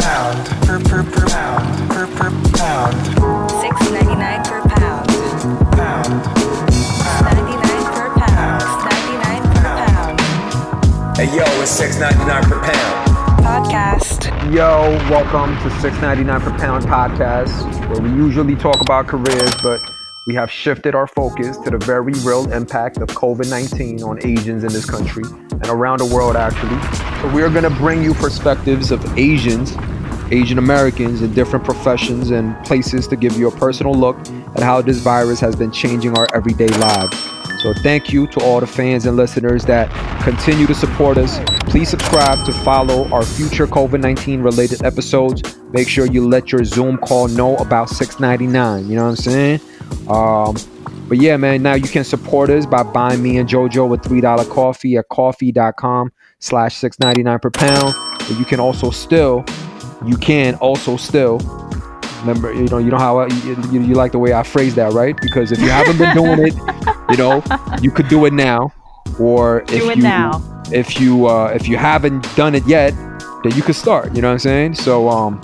pound, per per per pound, per per pound, Six ninety nine per pound. pound, Ninety nine per pound. Ninety nine per pound. Hey yo, it's six ninety nine per pound. Podcast. Yo, welcome to 6.99 per pound podcast, where we usually talk about careers, but we have shifted our focus to the very real impact of COVID-19 on Asians in this country and around the world, actually. So we are going to bring you perspectives of Asians, Asian Americans in different professions and places to give you a personal look at how this virus has been changing our everyday lives. So thank you to all the fans and listeners that continue to support us. Please subscribe to follow our future COVID-19 related episodes. Make sure you let your Zoom call know about 699. You know what I'm saying? Um, but yeah, man, now you can support us by buying me and JoJo a $3 coffee at ko-fi.com slash 699 per pound. But you can also still, you can also still remember you know you know how I, you, you, you like the way i phrase that right? Because if you haven't been doing it you know you could do it now. Or if Do it you now. if you uh if you haven't done it yet then you could start you know what i'm saying? So um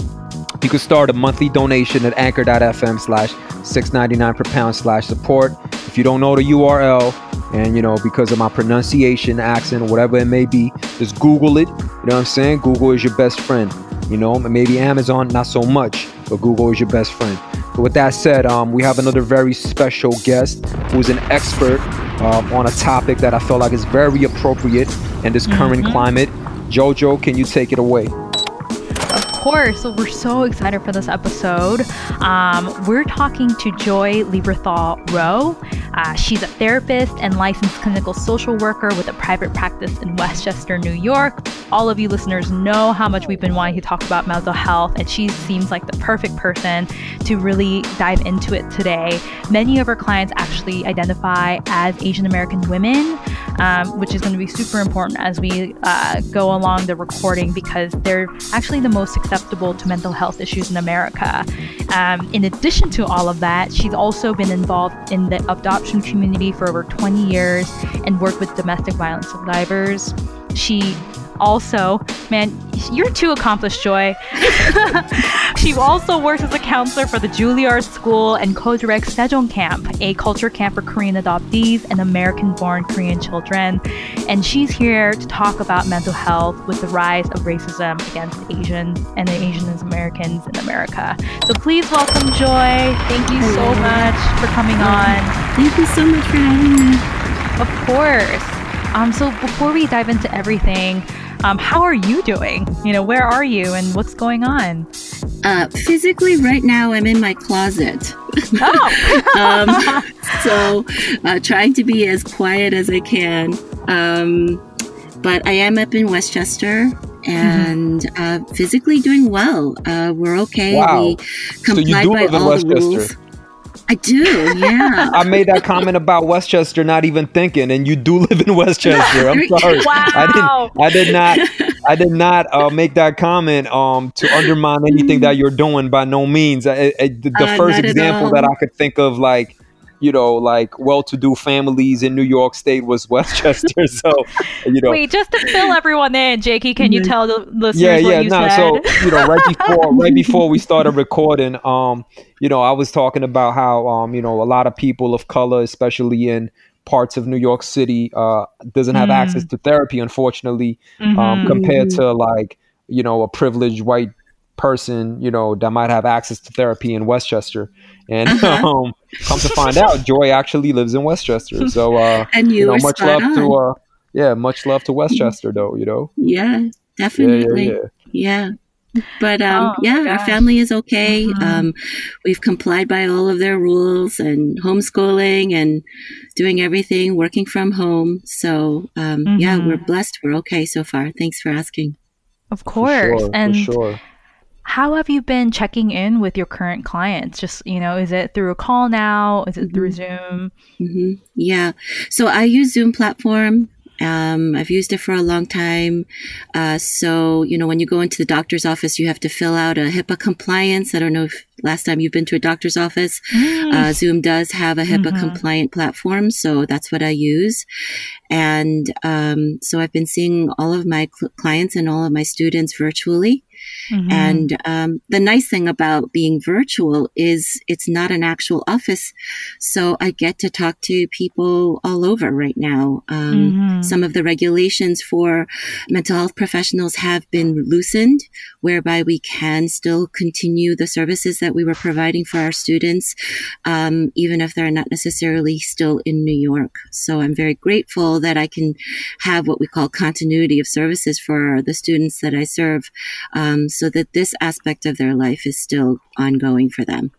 you could start a monthly donation at anchor.fm slash 699 per pound slash support. If you don't know the url and you know because of my pronunciation accent whatever it may be just google it. You know what i'm saying? Google is your best friend you know maybe amazon not so much but google is your best friend but with that said um, we have another very special guest who's an expert um, on a topic that i feel like is very appropriate in this current climate jojo can you take it away Of course, so we're so excited for this episode. Um, we're talking to Joy Lieberthal Rho. Uh, she's a therapist and licensed clinical social worker with a private practice in Westchester, New York. All of you listeners know how much we've been wanting to talk about mental health, and she seems like the perfect person to really dive into it today. Many of her clients actually identify as Asian American women, um, which is going to be super important as we uh, go along the recording because they're actually the most susceptible to mental health issues in America. Um, in addition to all of that, she's also been involved in the adoption community for over 20 years and worked with domestic violence survivors. She also, man, you're too accomplished, Joy. she also works as a counselor for the Juilliard School and co-directs Sejong Camp, a culture camp for Korean adoptees and American-born Korean children. And she's here to talk about mental health with the rise of racism against Asians and the Asian Americans in America. So please welcome Joy. Thank you so much for coming on. Thank you so much for having me. Of course. Um, so before we dive into everything, um, how are you doing? You know, where are you and what's going on? Uh, physically, right now, I'm in my closet. Oh, Um, so, uh, trying to be as quiet as I can. Um, but I am up in Westchester and uh, physically doing well. Uh, we're okay. Wow. We So you do by live in all the Westchester? rules. I do, yeah. I made that comment about Westchester, not even thinking, and you do live in Westchester. I'm sorry. I Wow. didn't. I did not. I did not uh, make that comment um, to undermine anything that you're doing. By no means. I, I, the the Uh, first example that I could think of, like you know, like well-to-do families in New York State, was Westchester. so you know. wait, just to fill everyone in, Jakey, can you Mhm. tell the listeners yeah, what yeah, you no. said? So you know, right before right before we started recording, um, you know, I was talking about how um, you know, a lot of people of color, especially in parts of New York City, uh, doesn't have Mm. access to therapy, unfortunately, um, Mhm. compared to like you know a privileged white person, you know, that might have access to therapy in Westchester. And Uh-huh. um, come to find out, Joy actually lives in Westchester. So uh, and you, you know, much spot love to uh, yeah, much love to Westchester, though. You know, yeah, yeah, yeah, definitely. yeah. Yeah. But um, Oh, my yeah, our family is okay. Mhm. Um, we've complied by all of their rules and homeschooling and doing everything, working from home. So um, yeah, Mhm. we're blessed. We're okay so far. Thanks for asking. of For course. sure, and for sure. How have you been checking in with your current clients? Just, you know, is it through a call now? Is it through Zoom? hmm Yeah. So I use Zoom platform. Um, I've used it for a long time. Uh, so, you know, when you go into the doctor's office, you have to fill out a HIPAA compliance. I don't know if last time you've been to a doctor's office. Mm. Uh, Zoom does have a HIPAA Mhm. compliant platform, so that's what I use. And um, so I've been seeing all of my cl- clients and all of my students virtually. Mhm. And um, the nice thing about being virtual is it's not an actual office. So I get to talk to people all over right now. Um, Mhm. Some of the regulations for mental health professionals have been loosened, whereby we can still continue the services that we were providing for our students, um, even if they're not necessarily still in New York. So I'm very grateful that I can have what we call continuity of services for the students that I serve um, so that this aspect of their life is still ongoing for them.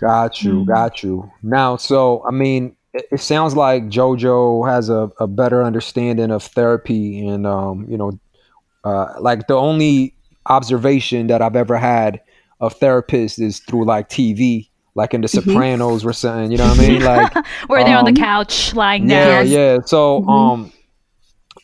Got you, Mm. got you. Now, so I mean, it, it sounds like JoJo has a, a better understanding of therapy, and um, you know, uh, like the only observation that I've ever had of therapists is through like TV, like in The Mhm. Sopranos or something. You know what I mean? Like, Where they're on um, the couch lying yeah, down. yeah. So, Mhm. um,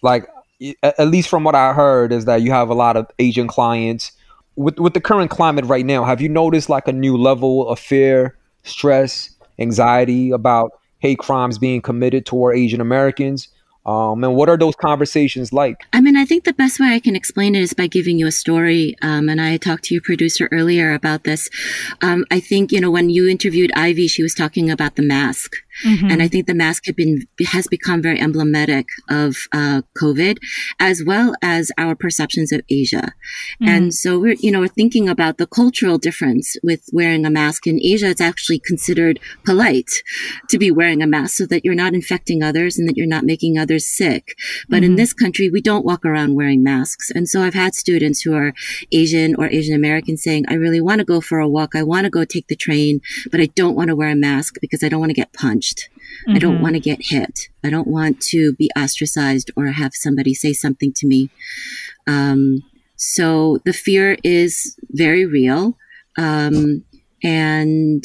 like a- at least from what I heard is that you have a lot of Asian clients. With with the current climate right now, have you noticed like a new level of fear, stress, anxiety about hate crimes being committed toward Asian Americans? Um, and what are those conversations like? I mean, I think the best way I can explain it is by giving you a story. Um, and I talked to your producer earlier about this. Um, I think, you know, when you interviewed Ivy, she was talking about the mask. Mhm. And I think the mask been, has become very emblematic of uh, COVID, as well as our perceptions of Asia. Mhm. And so we're, you know, we're thinking about the cultural difference with wearing a mask. In Asia, it's actually considered polite to be wearing a mask so that you're not infecting others and that you're not making others sick. But in Mhm. this country, we don't walk around wearing masks. And so I've had students who are Asian or Asian American saying, I really want to go for a walk. I want to go take the train, but I don't want to wear a mask because I don't want to get punched. I don't Mhm. want to get hit. I don't want to be ostracized or have somebody say something to me. Um, so the fear is very real. Um, and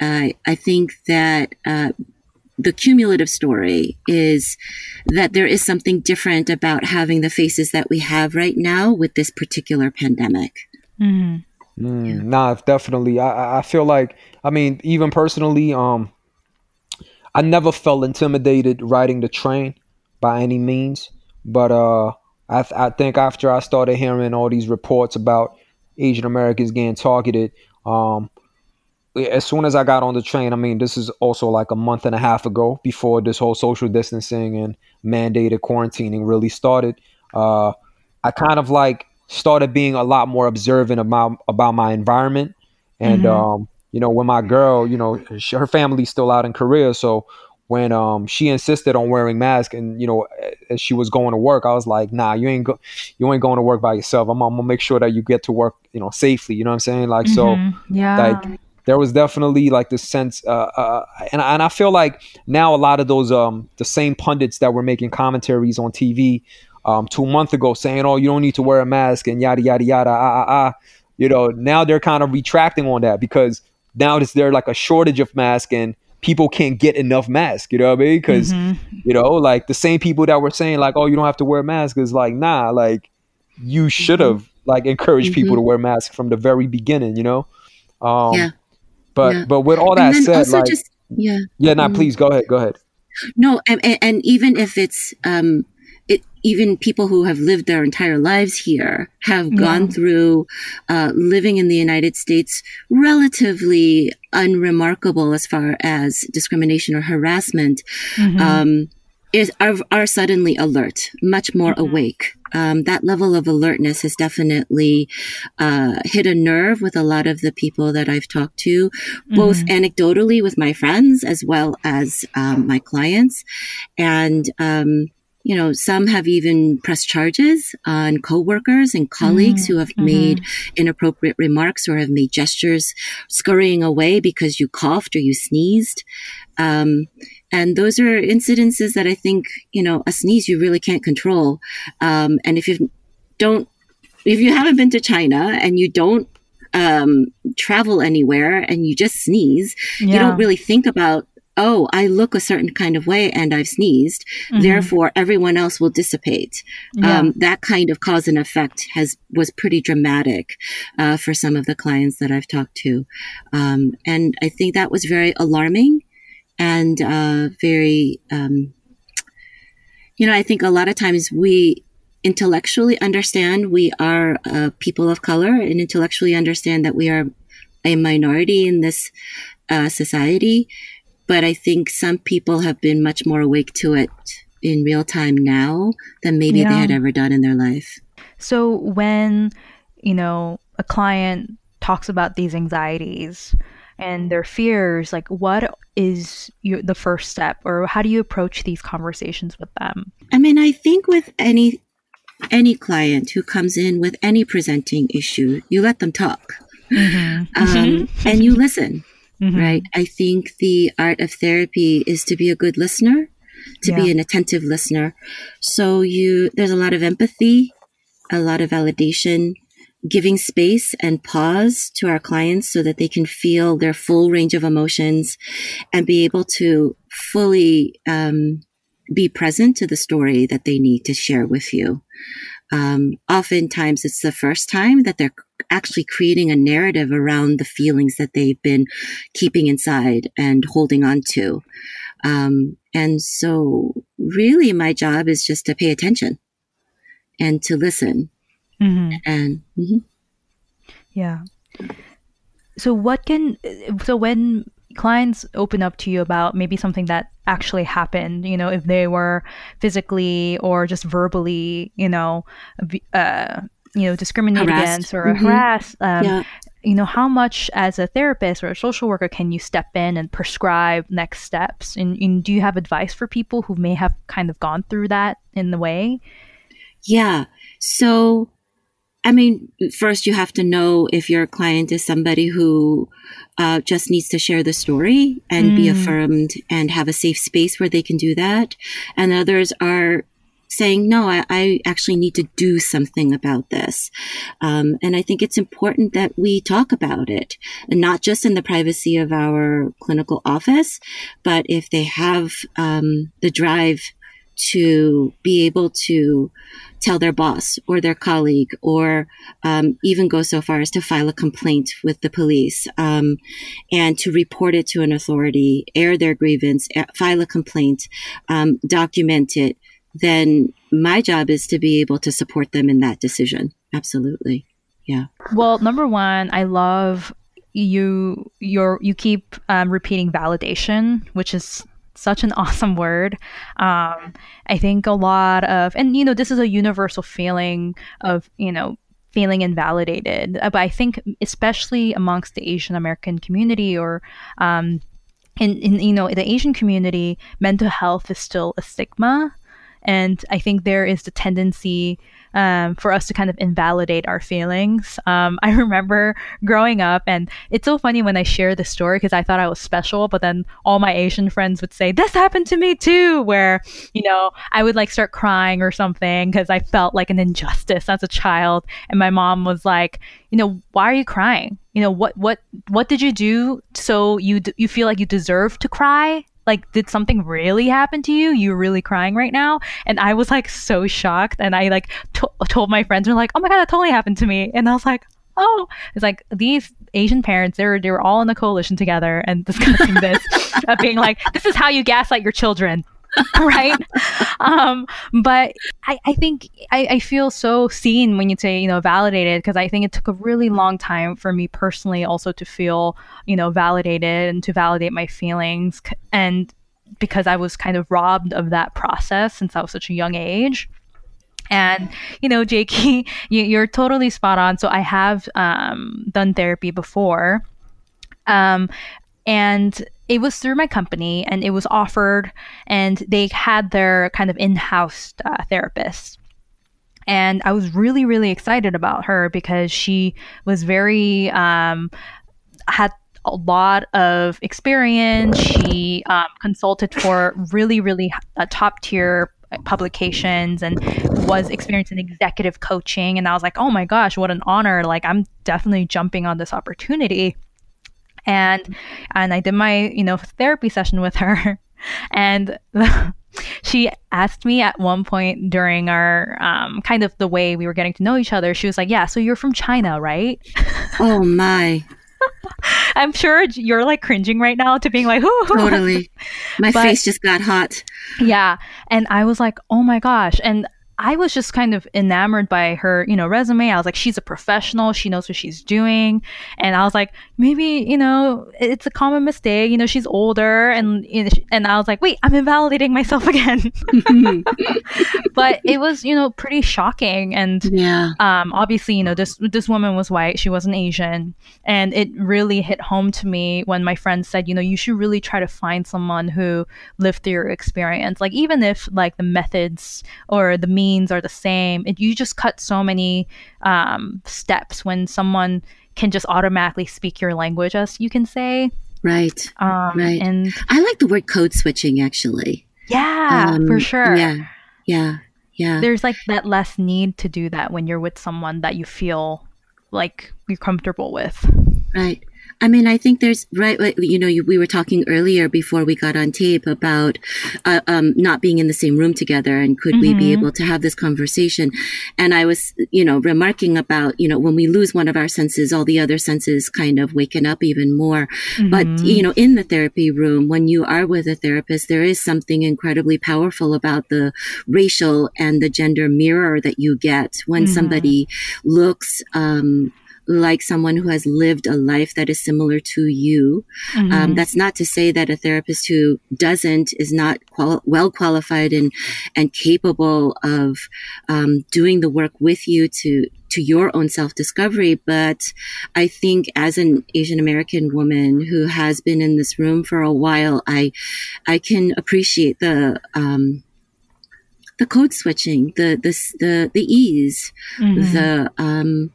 uh, I think that uh, the cumulative story is that there is something different about having the faces that we have right now with this particular pandemic. Mhm. Mm, Nah, definitely. I I- I feel like I mean, even personally, um, I never felt intimidated riding the train by any means. But uh, I th- I think after I started hearing all these reports about Asian Americans getting targeted, um, as soon as I got on the train, I mean, this is also like a month and a half ago before this whole social distancing and mandated quarantining really started. Uh, I kind of like started being a lot more observant about about my environment, and Mhm. um, you know, when my girl, you know, she, her family's still out in Korea, so when um she insisted on wearing mask and you know as she was going to work, I was like, nah, you ain't go, you ain't going to work by yourself. I'm, I'm gonna make sure that you get to work, you know, safely. You know what I'm saying? Like so Mhm. yeah. like there was definitely like this sense uh, uh and, and i feel like now a lot of those um the same pundits that were making commentaries on tv um two months ago saying oh you don't need to wear a mask and yada yada yada ah, ah, ah. you know now they're kind of retracting on that because now it's there like a shortage of masks and people can't get enough masks you know what i mean because Mhm. you know like the same people that were saying like oh you don't have to wear a mask is like nah like you should have like encouraged people to wear masks from the very beginning you know um Yeah. but Yeah. but with all that said like just, yeah. yeah nah mm. please go ahead go ahead No, and, and, and even if it's um, it, even people who have lived their entire lives here have gone through uh, living in the United States relatively unremarkable as far as discrimination or harassment. Mhm. Um, is are, are suddenly alert, much more awake. Um, that level of alertness has definitely uh, hit a nerve with a lot of the people that I've talked to, both anecdotally with my friends as well as um, my clients. And, um, you know, some have even pressed charges on coworkers and colleagues who have made inappropriate remarks or have made gestures scurrying away because you coughed or you sneezed. Um, and those are incidences that I think, you know, a sneeze you really can't control. Um, and if you don't, if you haven't been to China and you don't um, travel anywhere and you just sneeze, you don't really think about oh, I look a certain kind of way and I've sneezed. Therefore, everyone else will dissipate. Yeah. Um, that kind of cause and effect has was pretty dramatic uh, for some of the clients that I've talked to, um, and I think that was very alarming and uh, very. Um, you know, I think a lot of times we intellectually understand we are uh, people of color and intellectually understand that we are a minority in this uh, society. But I think some people have been much more awake to it in real time now than maybe Yeah. they had ever done in their life. So when, you know, a client talks about these anxieties and their fears, like what is your, the first step or how do you approach these conversations with them? I mean, I think with any any client who comes in with any presenting issue, you let them talk um, and you listen. Mhm. right? I think the art of therapy is to be a good listener, to be an attentive listener. So you, there's a lot of empathy, a lot of validation, giving space and pause to our clients so that they can feel their full range of emotions and be able to fully um, be present to the story that they need to share with you. Um, oftentimes, it's the first time that they're actually creating a narrative around the feelings that they've been keeping inside and holding on to. Um, and so, really, my job is just to pay attention and to listen. Mhm. And mhm. Yeah. So what can so when clients open up to you about maybe something that actually happened, you know, if they were physically or just verbally, you know, uh, you know, discriminated Harassed. against or Mhm. harassed, um, yeah, you know, how much as a therapist or a social worker can you step in and prescribe next steps? And, and do you have advice for people who may have kind of gone through that in the way? yeah. So, I mean, first you have to know if your client is somebody who uh, just needs to share the story and be Mm. affirmed and have a safe space where they can do that. And others are saying, no, I, I actually need to do something about this. Um, and I think it's important that we talk about it, and not just in the privacy of our clinical office, but if they have um, the drive to be able to tell their boss or their colleague, or um, even go so far as to file a complaint with the police um, and to report it to an authority, air their grievance, file a complaint, um, document it, then my job is to be able to support them in that decision. Absolutely. Yeah. Well, number one, I love you. Your you keep um, repeating validation, which is such an awesome word. Um, I think a lot of, and you know, this is a universal feeling of you know feeling invalidated. Uh, But I think especially amongst the Asian American community or um, in, in you know the Asian community, mental health is still a stigma, and I think there is the tendency um, for us to kind of invalidate our feelings. Um, I remember growing up, and it's so funny when I share this story because I thought I was special, but then all my Asian friends would say, This happened to me too, where, you know, I would like start crying or something because I felt like an injustice as a child. And my mom was like, You know, why are you crying? You know, what, what, what did you do so you, d- you feel like you deserve to cry? Like, did something really happen to you? You're really crying right now? And I was like so shocked. And I like to- told my friends, were like, oh my God, that totally happened to me. And I was like, oh, it's like these Asian parents, they were, they were all in a coalition together and discussing this, of being like, this is how you gaslight your children. right? Um but i i think I, I feel so seen when you say you know validated because i think it took a really long time for me personally also to feel you know validated and to validate my feelings and because i was kind of robbed of that process since i was such a young age. And you know jakey you, you're totally spot on. So i have um, done therapy before. Um, and it was through my company and it was offered and they had their kind of in-house uh, therapist. And i was really really excited about her because she was very um, had a lot of experience. She um, consulted for really really uh, top tier publications and was experienced in executive coaching. And i was like oh my gosh what an honor. Like i'm definitely jumping on this opportunity and and I did my you know therapy session with her, and she asked me at one point during our um, kind of the way we were getting to know each other. She was like, "Yeah, so you're from China, right?" Oh my, I'm sure you're like cringing right now to being like, "Ooh." totally. My But- face just got hot. Yeah. And I was like, oh my gosh. And I was just kind of enamored by her, you know, resume. I was like, she's a professional. She knows what she's doing. And I was like, maybe, you know, it's a common mistake. You know, she's older. And, and I was like, wait, I'm invalidating myself again. but it was, you know, pretty shocking. And yeah. um, obviously, you know, this this woman was white. She wasn't Asian, and it really hit home to me when my friend said, you know, you should really try to find someone who lived through your experience. Like even if like the methods or the means are the same, it, you just cut so many um, steps when someone can just automatically speak your language, as you can say. Right. Um, Right. And I like the word code switching actually. yeah, Um, for sure. Yeah. Yeah. Yeah. There's like that less need to do that when you're with someone that you feel like you're comfortable with. Right. I mean, I think there's right. like, You know, you, we were talking earlier before we got on tape about uh, um, not being in the same room together, and could we be Mhm. able to have this conversation? And I was, you know, remarking about, you know, when we lose one of our senses, all the other senses kind of waken up even more. But Mhm. you know, in the therapy room, when you are with a therapist, there is something incredibly powerful about the racial and the gender mirror that you get when Mhm. somebody looks. Um, like someone who has lived a life that is similar to you. Um, Mhm. that's not to say that a therapist who doesn't is not qual- well qualified and and capable of um, doing the work with you to to your own self discovery. But I think as an Asian American woman who has been in this room for a while, I I can appreciate the um, the code switching, the the the the ease, Mhm. the um,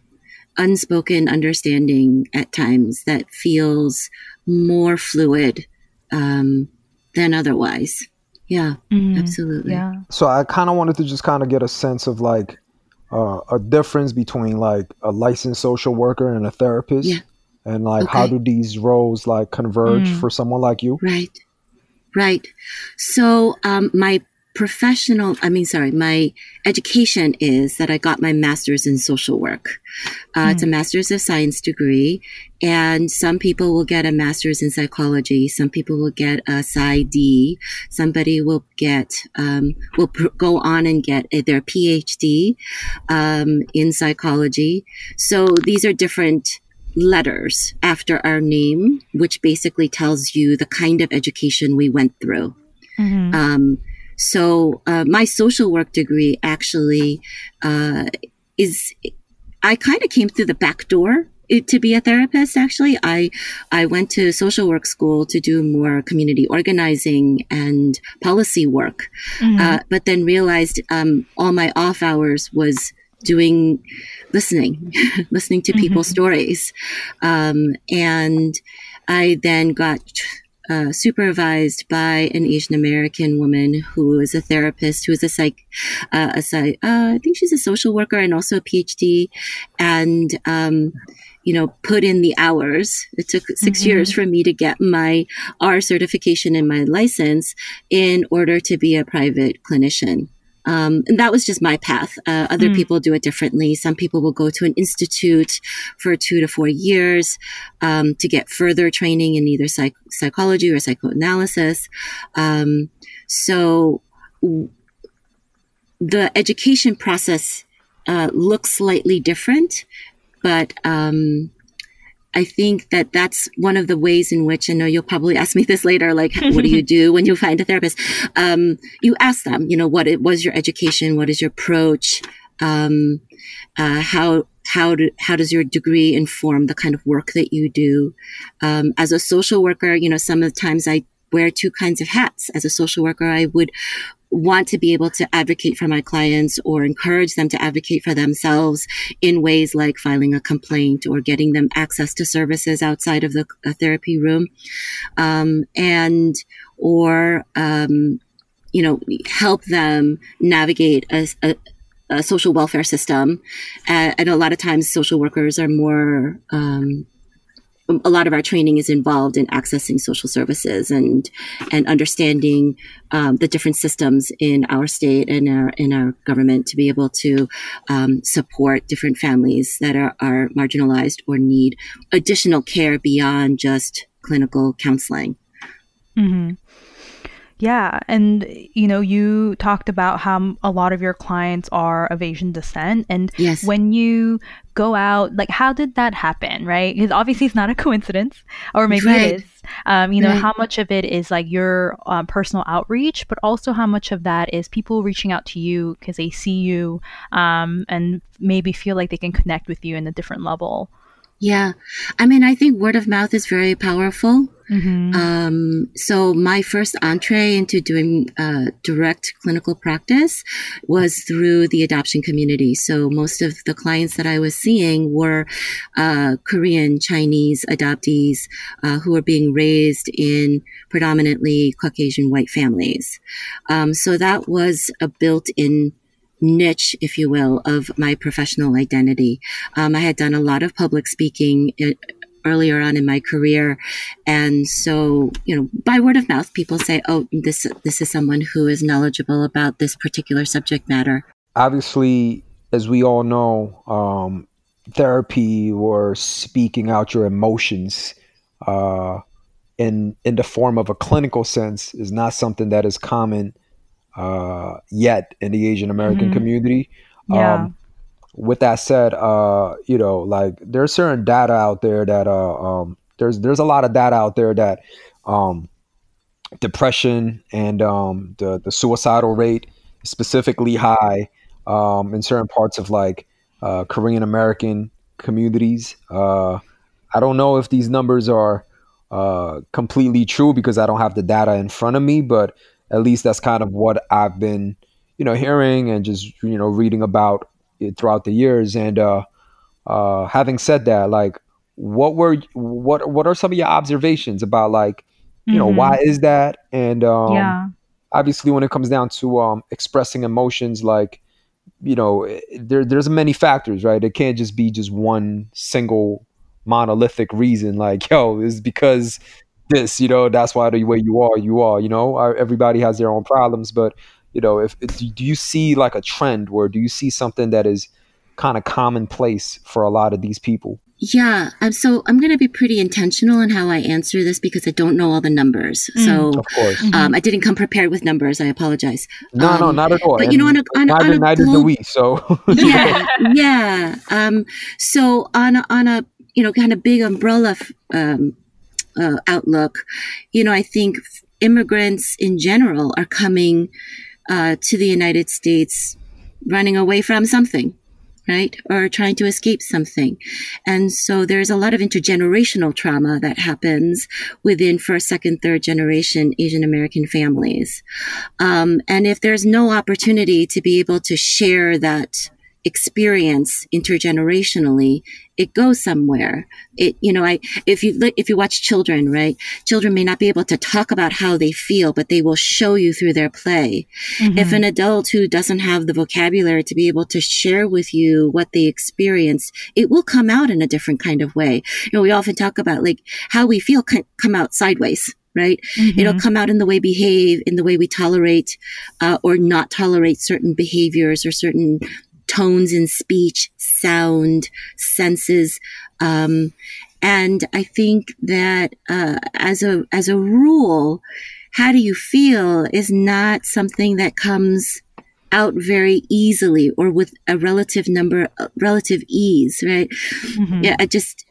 unspoken understanding at times that feels more fluid um, than otherwise. Yeah, Mhm. absolutely. Yeah. So I kind of wanted to just kind of get a sense of like uh, a difference between like a licensed social worker and a therapist, Yeah. and like how do these roles like converge Mm. for someone like you? Right. Right. So, um, my professional, I mean, sorry, my education is that I got my master's in social work. Uh, It's a master's of science degree. And some people will get a master's in psychology. Some people will get a PsyD. Somebody will get, um, will pr- go on and get a, their PhD, um, in psychology. So these are different letters after our name, which basically tells you the kind of education we went through. Mhm. Um, so uh, my social work degree actually uh, is I kind of came through the back door to be a therapist. Actually, I I went to social work school to do more community organizing and policy work, Mhm. uh, but then realized um, all my off hours was doing listening, listening to people's stories, um, and I then got uh, supervised by an Asian American woman who is a therapist, who is a psych, uh, a psych, uh, I think she's a social worker and also a PhD, and um, you know, put in the hours. It took 6 Mhm. years for me to get my R certification and my license in order to be a private clinician. Um, and that was just my path. Uh, other Mm. people do it differently. Some people will go to an institute for two to four years um, to get further training in either psych- psychology or psychoanalysis. Um, so w- the education process uh, looks slightly different, but um, I think that that's one of the ways in which I know you'll probably ask me this later. Like, what do you do when you find a therapist? Um, you ask them, you know, what it was your education, what is your approach, um, uh, how how do, how does your degree inform the kind of work that you do? Um, as a social worker, you know, some of the times I wear two kinds of hats. As a social worker, I would want to be able to advocate for my clients or encourage them to advocate for themselves in ways like filing a complaint or getting them access to services outside of the therapy room. Um, and, or, um, you know, help them navigate a, a, a social welfare system. And a lot of times social workers are more, um, a lot of our training is involved in accessing social services and and understanding um, the different systems in our state and our in our government to be able to um, support different families that are, are marginalized or need additional care beyond just clinical counseling. hmm Yeah, and you know, you talked about how a lot of your clients are of Asian descent, and Yes. when you go out, like, how did that happen, right? Because obviously it's not a coincidence, or maybe Right. it is. Um, you know, Right. how much of it is like your um, personal outreach, but also how much of that is people reaching out to you because they see you um, and maybe feel like they can connect with you in a different level. Yeah. I mean, I think word of mouth is very powerful. Mm-hmm. Um, so my first entree into doing uh, direct clinical practice was through the adoption community. So most of the clients that I was seeing were uh, Korean Chinese adoptees uh, who were being raised in predominantly Caucasian white families. Um, so that was a built-in niche, if you will, of my professional identity. Um, I had done a lot of public speaking uh, earlier on in my career, and so you know, by word of mouth, people say, "Oh, this this is someone who is knowledgeable about this particular subject matter." obviously, as we all know, um, therapy or speaking out your emotions uh, in in the form of a clinical sense is not something that is common uh, yet in the Asian American Mhm. community. Yeah. Um, with that said, uh, you know, like there's certain data out there that uh, um, there's there's a lot of data out there that um, depression and um, the the suicidal rate is specifically high um, in certain parts of like uh, Korean American communities. Uh, I don't know if these numbers are uh, completely true because I don't have the data in front of me, but at least that's kind of what I've been, you know, hearing and just you know reading about it throughout the years. And uh, uh, having said that, like, what were what what are some of your observations about like, you know, Mhm. why is that? And um, yeah. obviously when it comes down to um, expressing emotions like you know there, there's many factors right it can't just be just one single monolithic reason like yo is because this you know that's why the way you are you are you know everybody has their own problems but you know if do you see like a trend where do you see something that is kind of commonplace for a lot of these people Yeah, um, so I'm going to be pretty intentional in how I answer this because I don't know all the numbers. So of course um, I didn't come prepared with numbers. I apologize. no no Um, not at all but you know, on a- on a- neither, on a neither do we so yeah, yeah. Um, so on a, on a you know kind of big umbrella f- um, uh, outlook, you know, I think immigrants in general are coming uh, to the United States running away from something. Right? Or trying to escape something. And so there's a lot of intergenerational trauma that happens within first, second, third generation Asian American families. Um, and if there's no opportunity to be able to share that experience intergenerationally, it goes somewhere. It, you know, I, if you, if you watch children, right? Children may not be able to talk about how they feel, but they will show you through their play. If an adult who doesn't have the vocabulary to be able to share with you what they experienced, it will come out in a different kind of way. You know, we often talk about like how we feel can come out sideways. Right. It'll come out in the way we behave, in the way we tolerate uh, or not tolerate certain behaviors or certain tones in speech, sound, senses. Um, and I think that uh, as a as a rule, how do you feel is not something that comes out very easily or with a relative number, relative ease, right? Mhm. Yeah, I just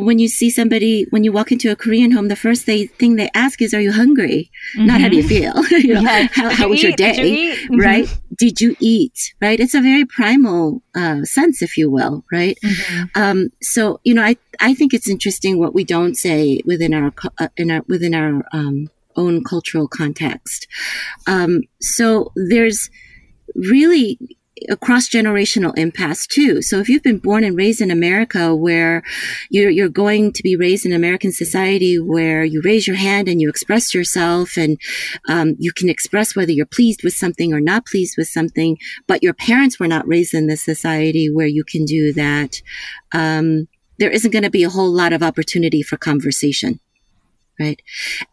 when you see somebody when you walk into a Korean home, the first they, thing they ask is, "Are you hungry?" Not how do you feel? you know, Yeah. how, how was your eat? Did you day? Mhm. Right? Did you eat? Right? It's a very primal uh, sense, if you will. Right? Mhm. Um, so you know, I I think it's interesting what we don't say within our uh, in our within our um, own cultural context. Um, so there's really cross generational impasse too. So if you've been born and raised in America where you're, you're going to be raised in American society where you raise your hand and you express yourself and um, you can express whether you're pleased with something or not pleased with something, but your parents were not raised in this society where you can do that. Um, there isn't going to be a whole lot of opportunity for conversation. Right.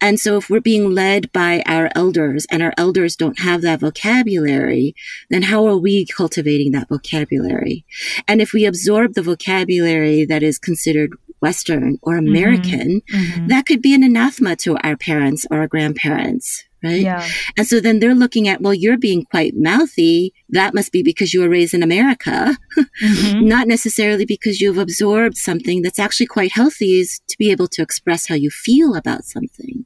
And so if we're being led by our elders and our elders don't have that vocabulary, then how are we cultivating that vocabulary? And if we absorb the vocabulary that is considered Western or American, Mhm. that could be an anathema to our parents or our grandparents. Right. Yeah. And so then they're looking at, well, you're being quite mouthy. That must be because you were raised in America, Mhm. not necessarily because you've absorbed something that's actually quite healthy is to be able to express how you feel about something.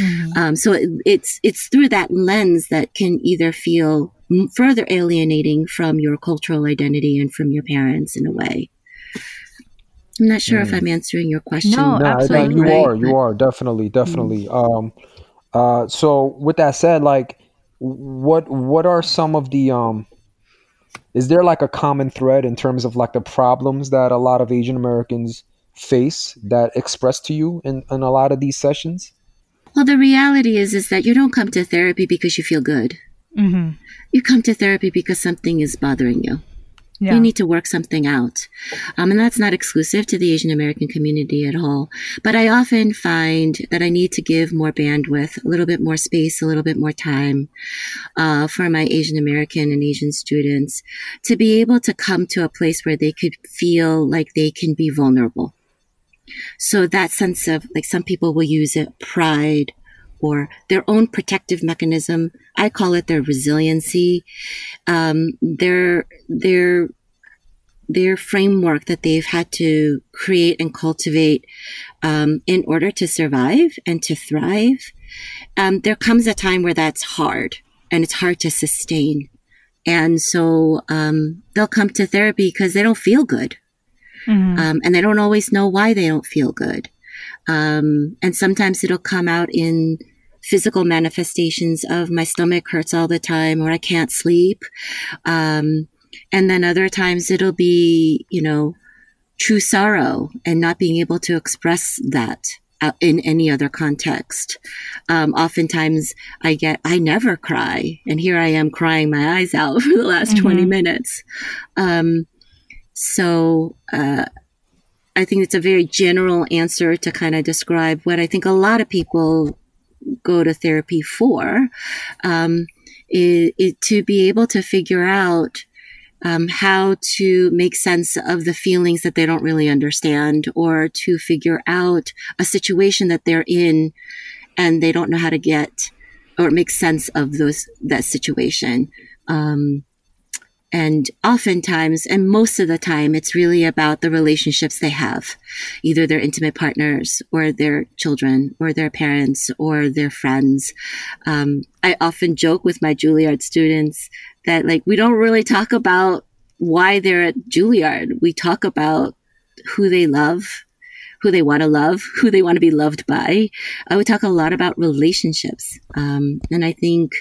Mhm. Um, so it, it's, it's through that lens that can either feel m- further alienating from your cultural identity and from your parents in a way. I'm not sure if I'm answering your question. No, No, I- absolutely. you right. are. You are definitely, definitely. Um, uh, so with that said, like, what what are some of the um? Is there like a common thread in terms of like the problems that a lot of Asian Americans face that express to you in, in a lot of these sessions? Well, the reality is, is that you don't come to therapy because you feel good. Mhm. You come to therapy because something is bothering you. Yeah. You need to work something out. Um, and that's not exclusive to the Asian American community at all. But I often find that I need to give more bandwidth, a little bit more space, a little bit more time uh, for my Asian American and Asian students to be able to come to a place where they could feel like they can be vulnerable. So that sense of like some people will use it pride or their own protective mechanism. I call it their resiliency. Um, their their their framework that they've had to create and cultivate um, in order to survive and to thrive. Um, there comes a time where that's hard and it's hard to sustain. And so um, they'll come to therapy because they don't feel good Mhm. um, and they don't always know why they don't feel good. Um, and sometimes it'll come out in physical manifestations of my stomach hurts all the time or I can't sleep. Um, and then other times it'll be, you know, true sorrow and not being able to express that in any other context. Um, oftentimes I get, I never cry. And here I am crying my eyes out for the last 20 Mhm. minutes. Um, so, uh, I think it's a very general answer to kind of describe what I think a lot of people go to therapy for, um, to be able to figure out um, how to make sense of the feelings that they don't really understand, or to figure out a situation that they're in and they don't know how to get or make sense of those that situation. Um, and oftentimes, and most of the time, it's really about the relationships they have, either their intimate partners or their children or their parents or their friends. Um, I often joke with my Juilliard students that like, we don't really talk about why they're at Juilliard. We talk about who they love, who they want to love, who they want to be loved by. I would talk a lot about relationships. Um, and I think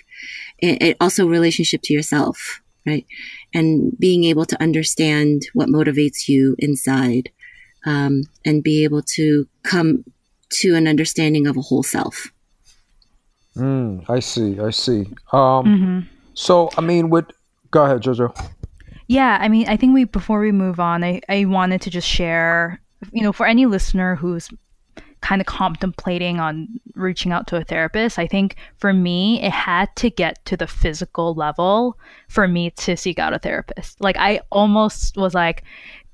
it, it also relationship to yourself, right? And being able to understand what motivates you inside, um, and be able to come to an understanding of a whole self. Mm, I see. I see. Um, Mhm. So I mean, with go ahead, Jojo. Yeah, I mean, I think we before we move on, I, I wanted to just share, you know, for any listener who's kind of contemplating on reaching out to a therapist, I think for me, it had to get to the physical level for me to seek out a therapist. Like I almost was like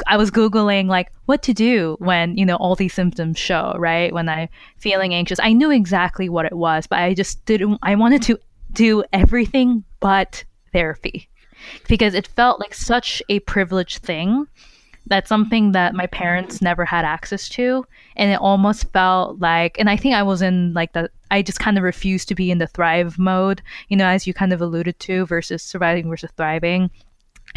I was googling like what to do when, you know, all these symptoms show, right? When I'm feeling anxious. I knew exactly what it was, but I just didn't I wanted to do everything but therapy because it felt like such a privileged thing that's something that my parents never had access to and it almost felt like and i think i was in like the i just kind of refused to be in the thrive mode you know as you kind of alluded to versus surviving versus thriving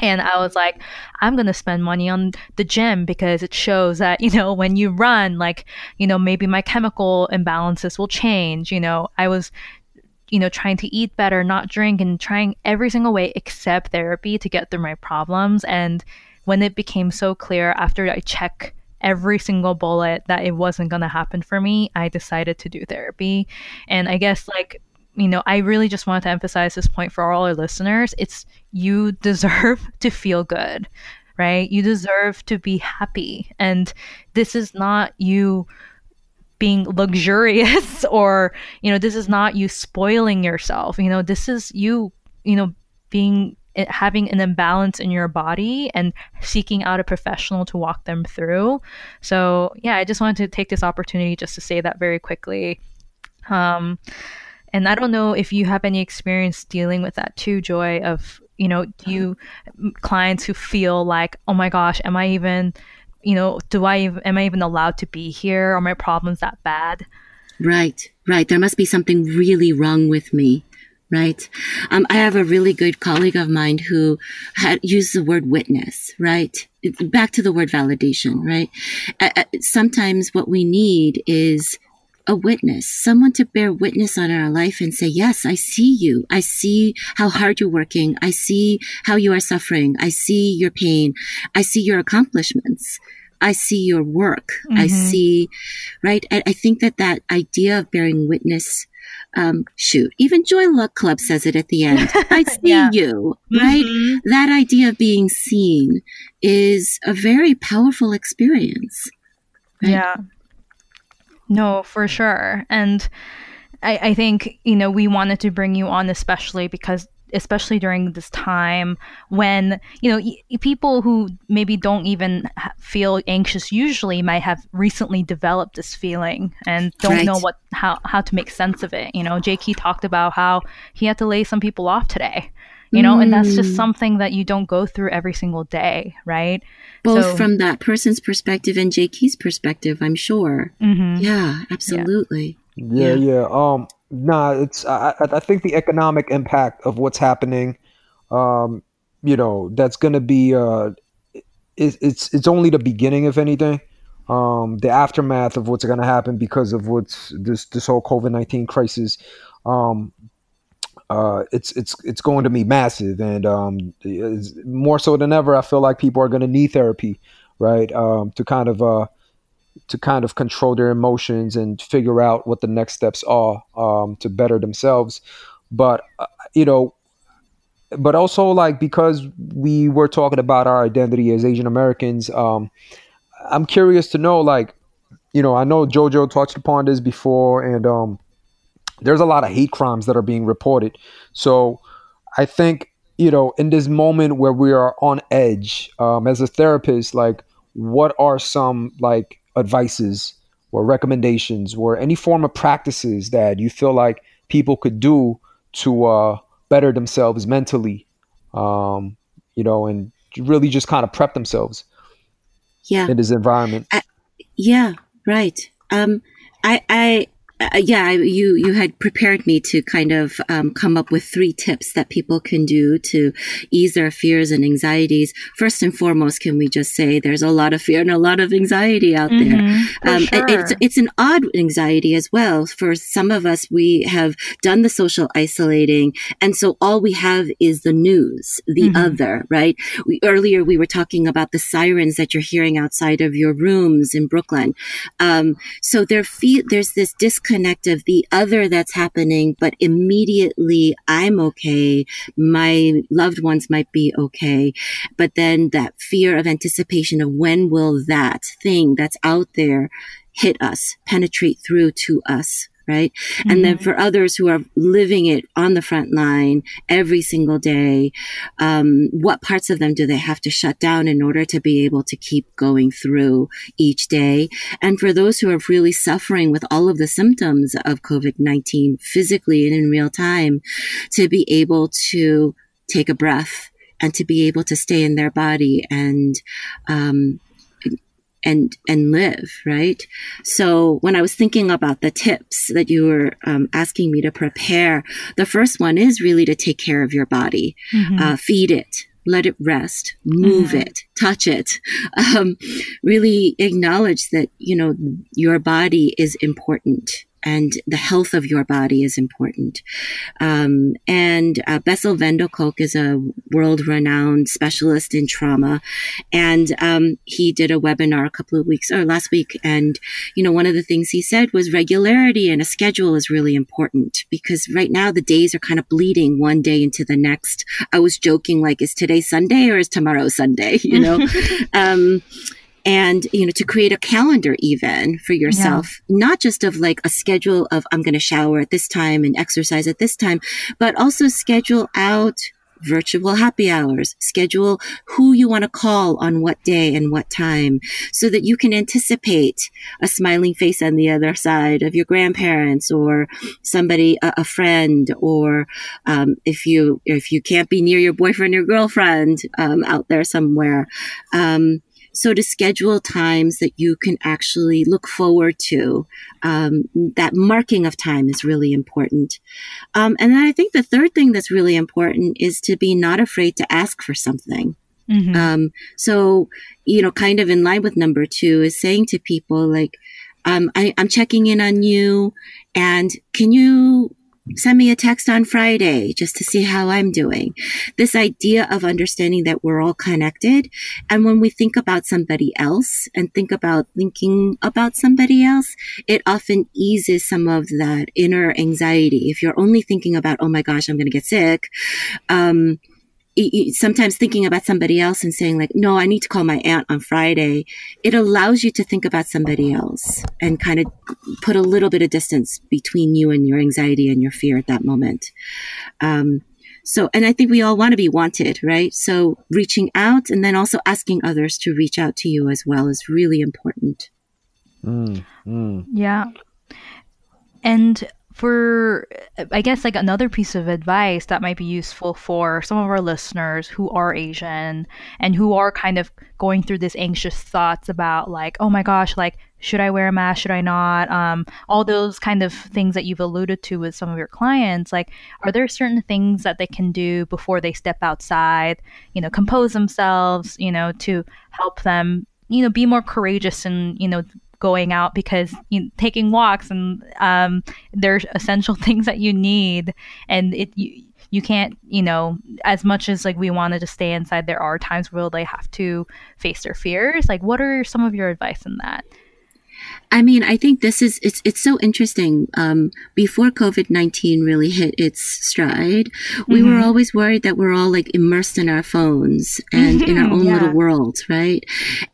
and I was like, I'm going to spend money on the gym because it shows that, you know, when you run, like, you know, maybe my chemical imbalances will change. You know, I was you know, trying to eat better, not drink, and trying every single way except therapy to get through my problems. And when it became so clear after I check every single bullet that it wasn't going to happen for me, I decided to do therapy. And I guess, like, you know, I really just wanted to emphasize this point for all our listeners. It's you deserve to feel good right? You deserve to be happy. And this is not you being luxurious or, you know, this is not you spoiling yourself. You know, this is you, you know, being having an imbalance in your body and seeking out a professional to walk them through. So, yeah, I just wanted to take this opportunity just to say that very quickly. Um, and I don't know if you have any experience dealing with that too, Joy, of, you know, do you clients who feel like, oh my gosh, am I even, you know, do I, am I even allowed to be here? Are my problems that bad? Right, right. There must be something really wrong with me. Right. Um, I have a really good colleague of mine who had used the word witness, right? Back to the word validation, right? Uh, sometimes what we need is a witness, someone to bear witness on our life and say, yes, I see you. I see how hard you're working. I see how you are suffering. I see your pain. I see your accomplishments. I see your work. I Mhm. see, right? I, I think that that idea of bearing witness, um, shoot, even Joy Luck Club says it at the end. I see Yeah. you, right? Mhm. That idea of being seen is a very powerful experience. Right. Yeah. No, for sure. And I, I think, you know, we wanted to bring you on especially because especially during this time when you know y- people who maybe don't even ha- feel anxious usually might have recently developed this feeling and don't know what how how to make sense of it you know J.K. talked about how he had to lay some people off today you know and that's just Mm. something that you don't go through every single day right Both So- from that person's perspective and J.K.'s perspective, I'm sure. hmm Yeah, absolutely. Yeah, yeah. Um, nah, it's I, I think the economic impact of what's happening, um, you know, that's gonna be uh, it, it's it's only the beginning, of anything. Um, the aftermath of what's gonna happen because of what's this this whole COVID nineteen crisis. Um, uh, it's it's it's going to be massive, and um, more so than ever, I feel like people are going to need therapy, right? Um, to kind of uh, to kind of control their emotions and figure out what the next steps are um, to better themselves. But uh, you know, but also like because we were talking about our identity as Asian Americans, um, I'm curious to know like, you know, I know JoJo touched upon this before, and um, there's a lot of hate crimes that are being reported. So I think you know, in this moment where we are on edge, um, as a therapist, like, what are some like advices or recommendations or any form of practices that you feel like people could do to uh, better themselves mentally, um, you know, and really just kind of prep themselves Yeah. in this environment? Yeah, right. Um, I, I, uh, yeah, you, you had prepared me to kind of um, come up with three tips that people can do to ease their fears and anxieties. First and foremost, can we just say there's a lot of fear and a lot of anxiety out there. Mhm, for Um, sure. it's it's an odd anxiety as well. For some of us, we have done the social isolating, and so all we have is the news, the Mhm. other, right? We, earlier we were talking about the sirens that you're hearing outside of your rooms in Brooklyn. Um, so there fe- there's this disconnect of the other that's happening, but immediately I'm okay. My loved ones might be okay. But then that fear of anticipation of when will that thing that's out there hit us, penetrate through to us, right? And then for others who are living it on the front line every single day, um, what parts of them do they have to shut down in order to be able to keep going through each day? And for those who are really suffering with all of the symptoms of COVID 19 physically and in real time, to be able to take a breath and to be able to stay in their body and, um, and and live right so when i was thinking about the tips that you were um, asking me to prepare the first one is really to take care of your body Mhm. uh, feed it let it rest move Mhm. it touch it um, really acknowledge that you know your body is important and the health of your body is important. Um, and uh, Bessel van der Kolk is a world renowned specialist in trauma. And um, he did a webinar a couple of weeks or last week. And, you know, one of the things he said was regularity and a schedule is really important because right now the days are kind of bleeding one day into the next. I was joking, like, is today Sunday or is tomorrow Sunday? You know? um, and you know to create a calendar even for yourself yeah. not just of like a schedule of i'm going to shower at this time and exercise at this time but also schedule out virtual happy hours schedule who you want to call on what day and what time so that you can anticipate a smiling face on the other side of your grandparents or somebody a, a friend or um, if you if you can't be near your boyfriend or girlfriend um, out there somewhere um, so to schedule times that you can actually look forward to, um, that marking of time is really important. Um, and then I think the third thing that's really important is to be not afraid to ask for something. Mm-hmm. Um, so, you know, kind of in line with number two is saying to people like, um, I, I'm checking in on you and can you send me a text on Friday just to see how I'm doing. This idea of understanding that we're all connected. And when we think about somebody else and think about thinking about somebody else, it often eases some of that inner anxiety. If you're only thinking about, oh my gosh, I'm going to get sick, um, sometimes thinking about somebody else and saying like, no, I need to call my aunt on Friday. It allows you to think about somebody else and kind of put a little bit of distance between you and your anxiety and your fear at that moment. Um, so, and I think we all want to be wanted, right? So reaching out and then also asking others to reach out to you as well is really important. Mm, mm. Yeah. And for i guess like another piece of advice that might be useful for some of our listeners who are asian and who are kind of going through this anxious thoughts about like oh my gosh like should i wear a mask? Should i not? Um, all those kind of things that you've alluded to with some of your clients like are there certain things that they can do before they step outside you know compose themselves you know to help them you know be more courageous and you know going out because you know, taking walks and um, there's essential things that you need. And it you, you can't you know as much as like we wanted to stay inside there are times where they have to face their fears. Like what are some of your advice in that I mean, I think this is it's it's so interesting. Um, before COVID nineteen really hit its stride, mm-hmm. we were mm-hmm. always worried that we're all like immersed in our phones and in our own yeah. little worlds, right?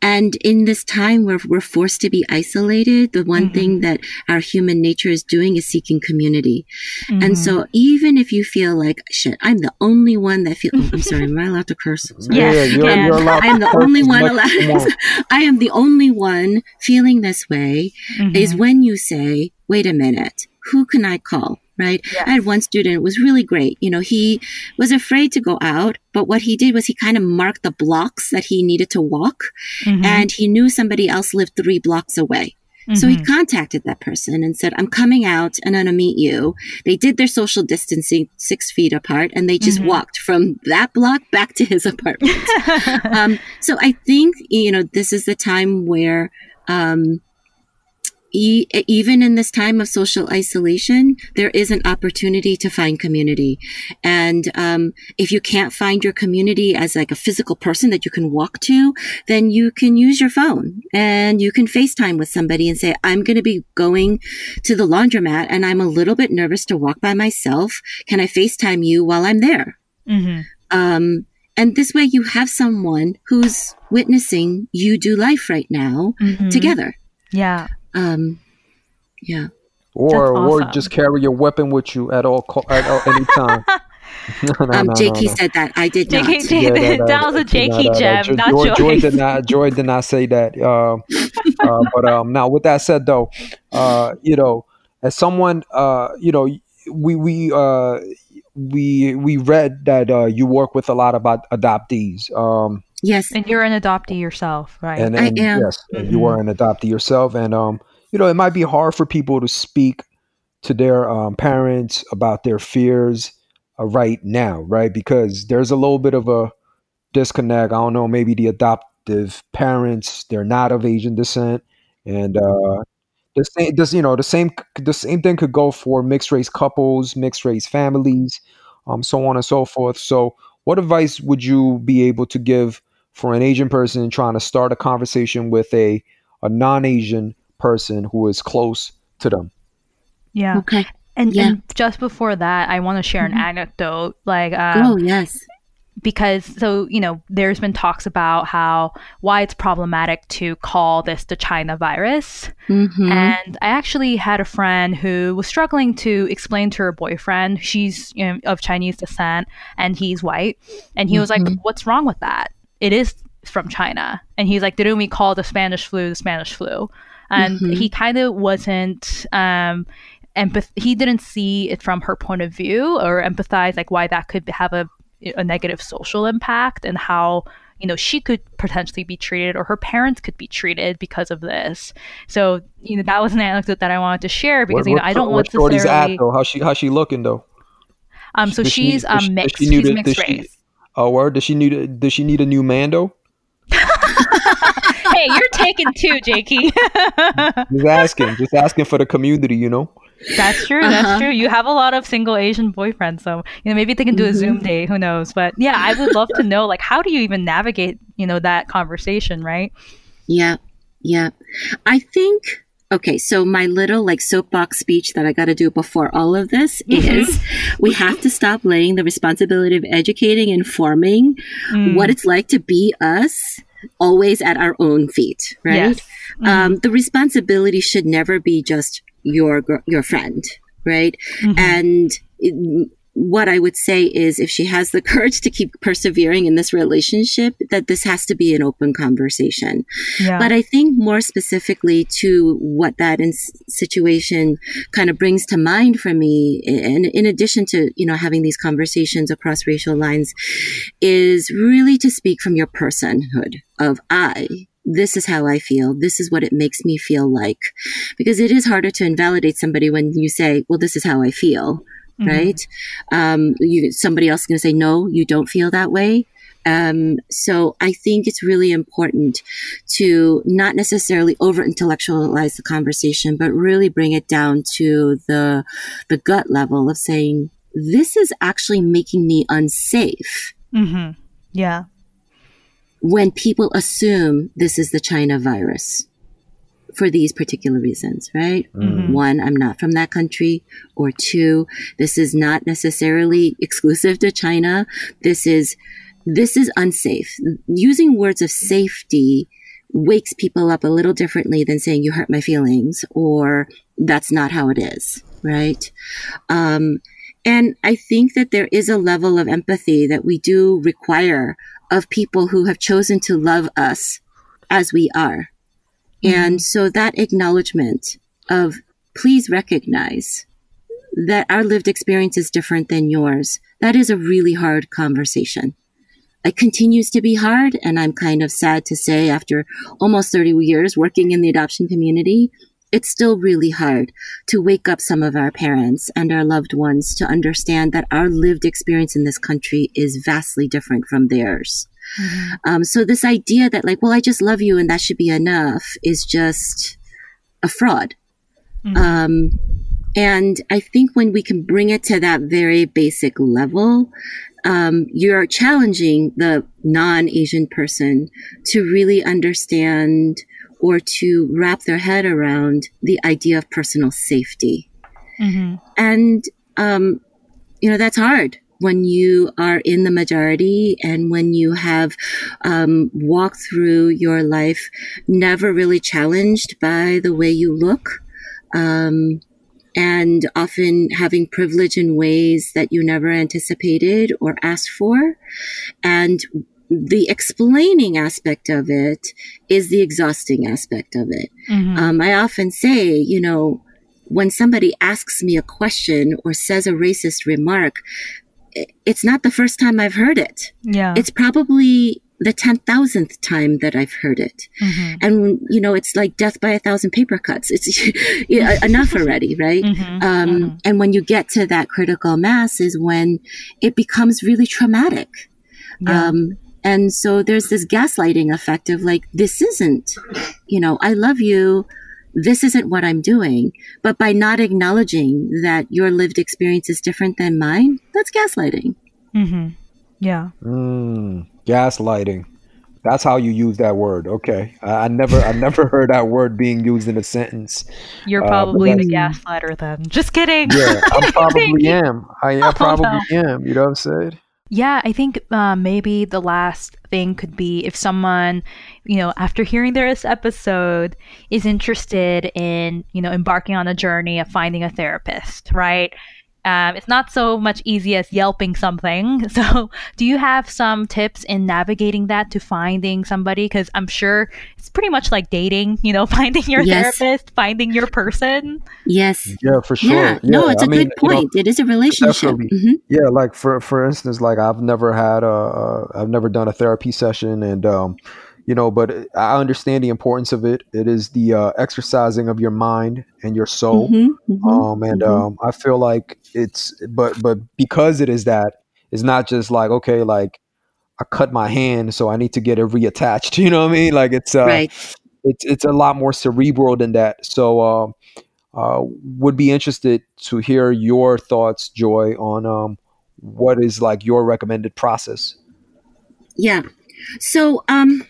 And in this time where we're forced to be isolated, the one mm-hmm. thing that our human nature is doing is seeking community. Mm-hmm. And so, mm-hmm. even if you feel like shit, I'm the only one that feel. Oh, I'm sorry, am I allowed to curse? Sorry. Yeah, you're, you're allowed. I'm the only one allowed. I am the only one feeling this way mm-hmm. is when you say, wait a minute, who can I call? Right. Yes. I had one student, it was really great. You know, he was afraid to go out, but what he did was he kind of marked the blocks that he needed to walk mm-hmm. and he knew somebody else lived three blocks away. Mm-hmm. So he mm-hmm. contacted that person and said, I'm coming out and I'm going to meet you. They did their social distancing six feet apart and they just mm-hmm. walked from that block back to his apartment. um, so I think, you know, this is the time where, um, e- even in this time of social isolation, there is an opportunity to find community. And um, if you can't find your community as like a physical person that you can walk to, then you can use your phone and you can FaceTime with somebody and say, I'm going to be going to the laundromat and I'm a little bit nervous to walk by myself. Can I FaceTime you while I'm there? Mm-hmm. Um, and this way you have someone who's witnessing you do life right now mm-hmm. together. Yeah. Um, yeah. Or awesome. or just carry your weapon with you at all co- at all, any time. no, no, um, no, JK said that. I did JK, not. Yeah, that, that, was a JK gem, not Joy. Joy did not. Joy did not say that. Uh, uh, but um, now, with that said, though, uh, you know, as someone, uh, you know, we we uh, we we read that uh, you work with a lot of adoptees. Um, yes, and you're an adoptee yourself, right? And, and I am. Yes, mm-hmm. you are an adoptee yourself, and um, you know, it might be hard for people to speak to their um, parents about their fears uh, right now, right? Because there's a little bit of a disconnect. I don't know, maybe the adoptive parents, they're not of Asian descent and uh, the same this you know the same the same thing could go for mixed race couples mixed race families um so on and so forth so what advice would you be able to give for an asian person trying to start a conversation with a a non-asian person who is close to them Yeah. Okay. And, Yeah. and just before that, I want to share an anecdote. Like, um, oh yes. because so you know there's been talks about how why it's problematic to call this the china virus Mm-hmm. and i actually had a friend who was struggling to explain to her boyfriend she's you know, of chinese descent and he's white and he was like what's wrong with that it is from china. And he's like didn't we call the spanish flu the spanish flu. And he kind of wasn't um empath- he didn't see it from her point of view or empathize like why that could have a, a negative social impact and how you know she could potentially be treated or her parents could be treated because of this. So you know that was an anecdote that i wanted to share because What- you know i don't what want at necessarily though? How she how she looking though? Um so she- she's does um mixed she she's mixed she- race oh word does she need a, does she need a new mando hey you're taken too jakey just asking just asking for the community you know That's true. Uh-huh. That's true. You have a lot of single Asian boyfriends, so you know maybe they can do a Zoom Mm-hmm. day. Who knows? But yeah, I would love to know like how do you even navigate you know that conversation, right? Yeah, yeah. I think okay. So my little like soapbox speech that I got to do before all of this is we have to stop laying the responsibility of educating and forming Mm. what it's like to be us always at our own feet, right? Yes. Um, the responsibility should never be just your your friend, right? Mhm. And it, what I would say is if she has the courage to keep persevering in this relationship, that this has to be an open conversation. yeah. But I think more specifically to what that in- situation kind of brings to mind for me, and in addition to, you know, having these conversations across racial lines, is really to speak from your personhood of I. This is how I feel. This is what it makes me feel like. Because it is harder to invalidate somebody when you say, well, this is how I feel, Mhm. right? Um, you, somebody else is going to say, no, you don't feel that way. Um, so I think it's really important to not necessarily over intellectualize the conversation, but really bring it down to the, the gut level of saying, this is actually making me unsafe Mm-hmm. Yeah. when people assume this is the China virus for these particular reasons, right? Mhm. One, I'm not from that country. Or two, this is not necessarily exclusive to China. This is, this is unsafe. Using words of safety wakes people up a little differently than saying you hurt my feelings or that's not how it is, right? Um, and I think that there is a level of empathy that we do require of people who have chosen to love us as we are. And so that acknowledgement of please recognize that our lived experience is different than yours, that is a really hard conversation. It continues to be hard. And I'm kind of sad to say after almost 30 years working in the adoption community, it's still really hard to wake up some of our parents and our loved ones to understand that our lived experience in this country is vastly different from theirs. Um, so this idea that like, well, I just love you and that should be enough is just a fraud. Um, and I think when we can bring it to that very basic level, um, you're challenging the non-Asian person to really understand or to wrap their head around the idea of personal safety. hmm And, um, you know, that's hard when you are in the majority and when you have um, walked through your life never really challenged by the way you look. Um, and often having privilege in ways that you never anticipated or asked for. And the explaining aspect of it is the exhausting aspect of it. hmm Um, I often say, you know, when somebody asks me a question or says a racist remark, it's not the first time I've heard it. yeah. It's probably the 10,000th time that I've heard it. Mhm. And, you know, it's like death by a thousand paper cuts. It's enough already, right? Mhm. Um, Mhm. And when you get to that critical mass is when it becomes really traumatic. Yeah. Um, and so there's this gaslighting effect of like, this isn't, you know, I love you. This isn't what I'm doing. But by not acknowledging that your lived experience is different than mine, that's gaslighting. Mm-hmm. Yeah. Mm, gaslighting. That's how you use that word. Okay, I, I never, I never heard that word being used in a sentence. You're Uh, probably the gaslighter then. Just kidding. Yeah, I probably am. I, I Oh, probably no. am. You know what I'm saying? Yeah, I think uh, maybe the last thing could be if someone, you know, after hearing this episode, is interested in, you know, embarking on a journey of finding a therapist, right? Um, it's not so much easy as yelping something. So, do you have some tips in navigating that to finding somebody? Because I'm sure it's pretty much like dating, you know, finding your Yes. therapist, finding your person. Yes. Yeah, for sure. Yeah. No, it's a a good point. it is a relationship. definitely. hmm Yeah, like for for instance, like I've never had a, a I've never done a therapy session, and um, you know, but I understand the importance of it. It is the uh, exercising of your mind and your soul. hmm hmm Um, and mhm. um, I feel like it's but but because it is that, it's not just like okay, like I cut my hand, so I need to get it reattached. You know what I mean? Like it's uh, right. it's it's a lot more cerebral than that. So, um, uh, would be interested to hear your thoughts, Joy, on um, what is like your recommended process. Yeah. So, um,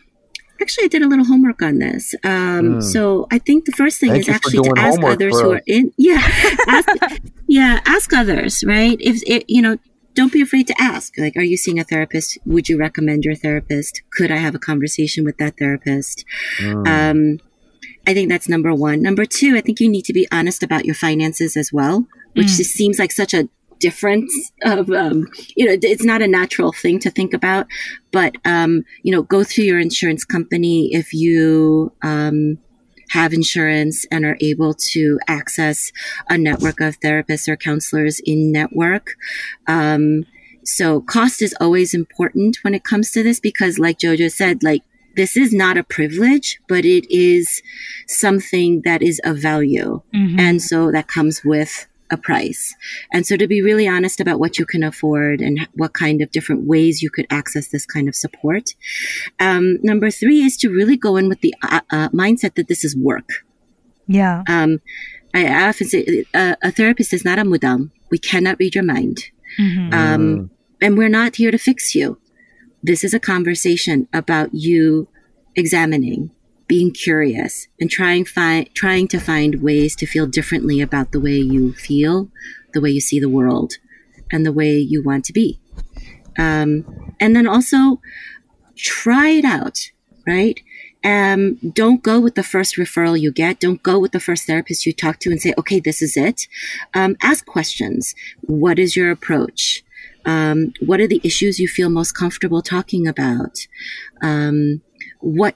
actually, I did a little homework on this. Um, Mm. so I think the first thing Thank is actually to ask others who us. are in. Yeah. Ask, yeah. Ask others, right? If it, you know, don't be afraid to ask. Like, are you seeing a therapist? Would you recommend your therapist? Could I have a conversation with that therapist? Mm. Um, I think that's number one. Number two, I think you need to be honest about your finances as well, which Mm. just seems like such a difference of, um, you know, it's not a natural thing to think about, but, um, you know, go through your insurance company if you, um, have insurance and are able to access a network of therapists or counselors in network. Um, so cost is always important when it comes to this because like Jojo said, like this is not a privilege, but it is something that is of value. Mhm. And so that comes with a price. And so to be really honest about what you can afford and what kind of different ways you could access this kind of support. Um, number three is to really go in with the uh, uh, mindset that this is work. yeah. Um, I I often say uh, a therapist is not a mudang. We cannot read your mind. Mhm. Um, and we're not here to fix you. This is a conversation about you examining, being curious, and trying find trying to find ways to feel differently about the way you feel, the way you see the world, and the way you want to be. Um, and then also try it out, right? Um, don't go with the first referral you get. Don't go with the first therapist you talk to and say, okay, this is it. Um, ask questions. What is your approach? Um, what are the issues you feel most comfortable talking about? Um, what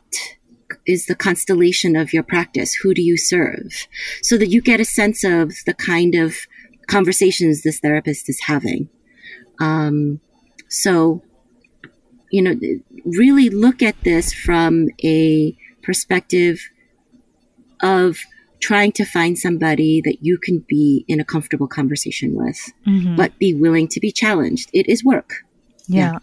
is the constellation of your practice? Who do you serve? So that you get a sense of the kind of conversations this therapist is having. Um, so, you know, really look at this from a perspective of trying to find somebody that you can be in a comfortable conversation with, Mhm. but be willing to be challenged. It is work. Yeah.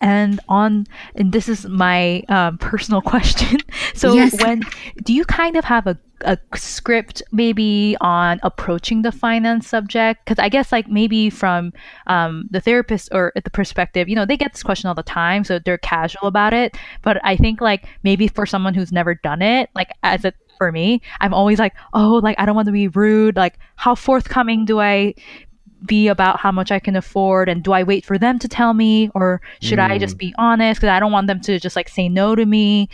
And on, and this is my um, personal question. So, Yes. when do you kind of have a, a script maybe on approaching the finance subject? Because I guess, like, maybe from um, the therapist or the perspective, you know, they get this question all the time, so they're casual about it. But I think, like, maybe for someone who's never done it, like, as a for me, I'm always like, oh, like, I don't want to be rude. Like, how forthcoming do I be about how much I can afford and do I wait for them to tell me or should I just be honest because I don't want them to just like say no to me.